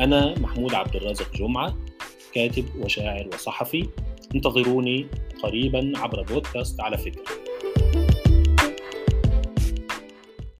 أنا محمود عبد الرازق جمعة كاتب وشاعر وصحفي. انتظروني قريبا عبر بودكاست على فكرة.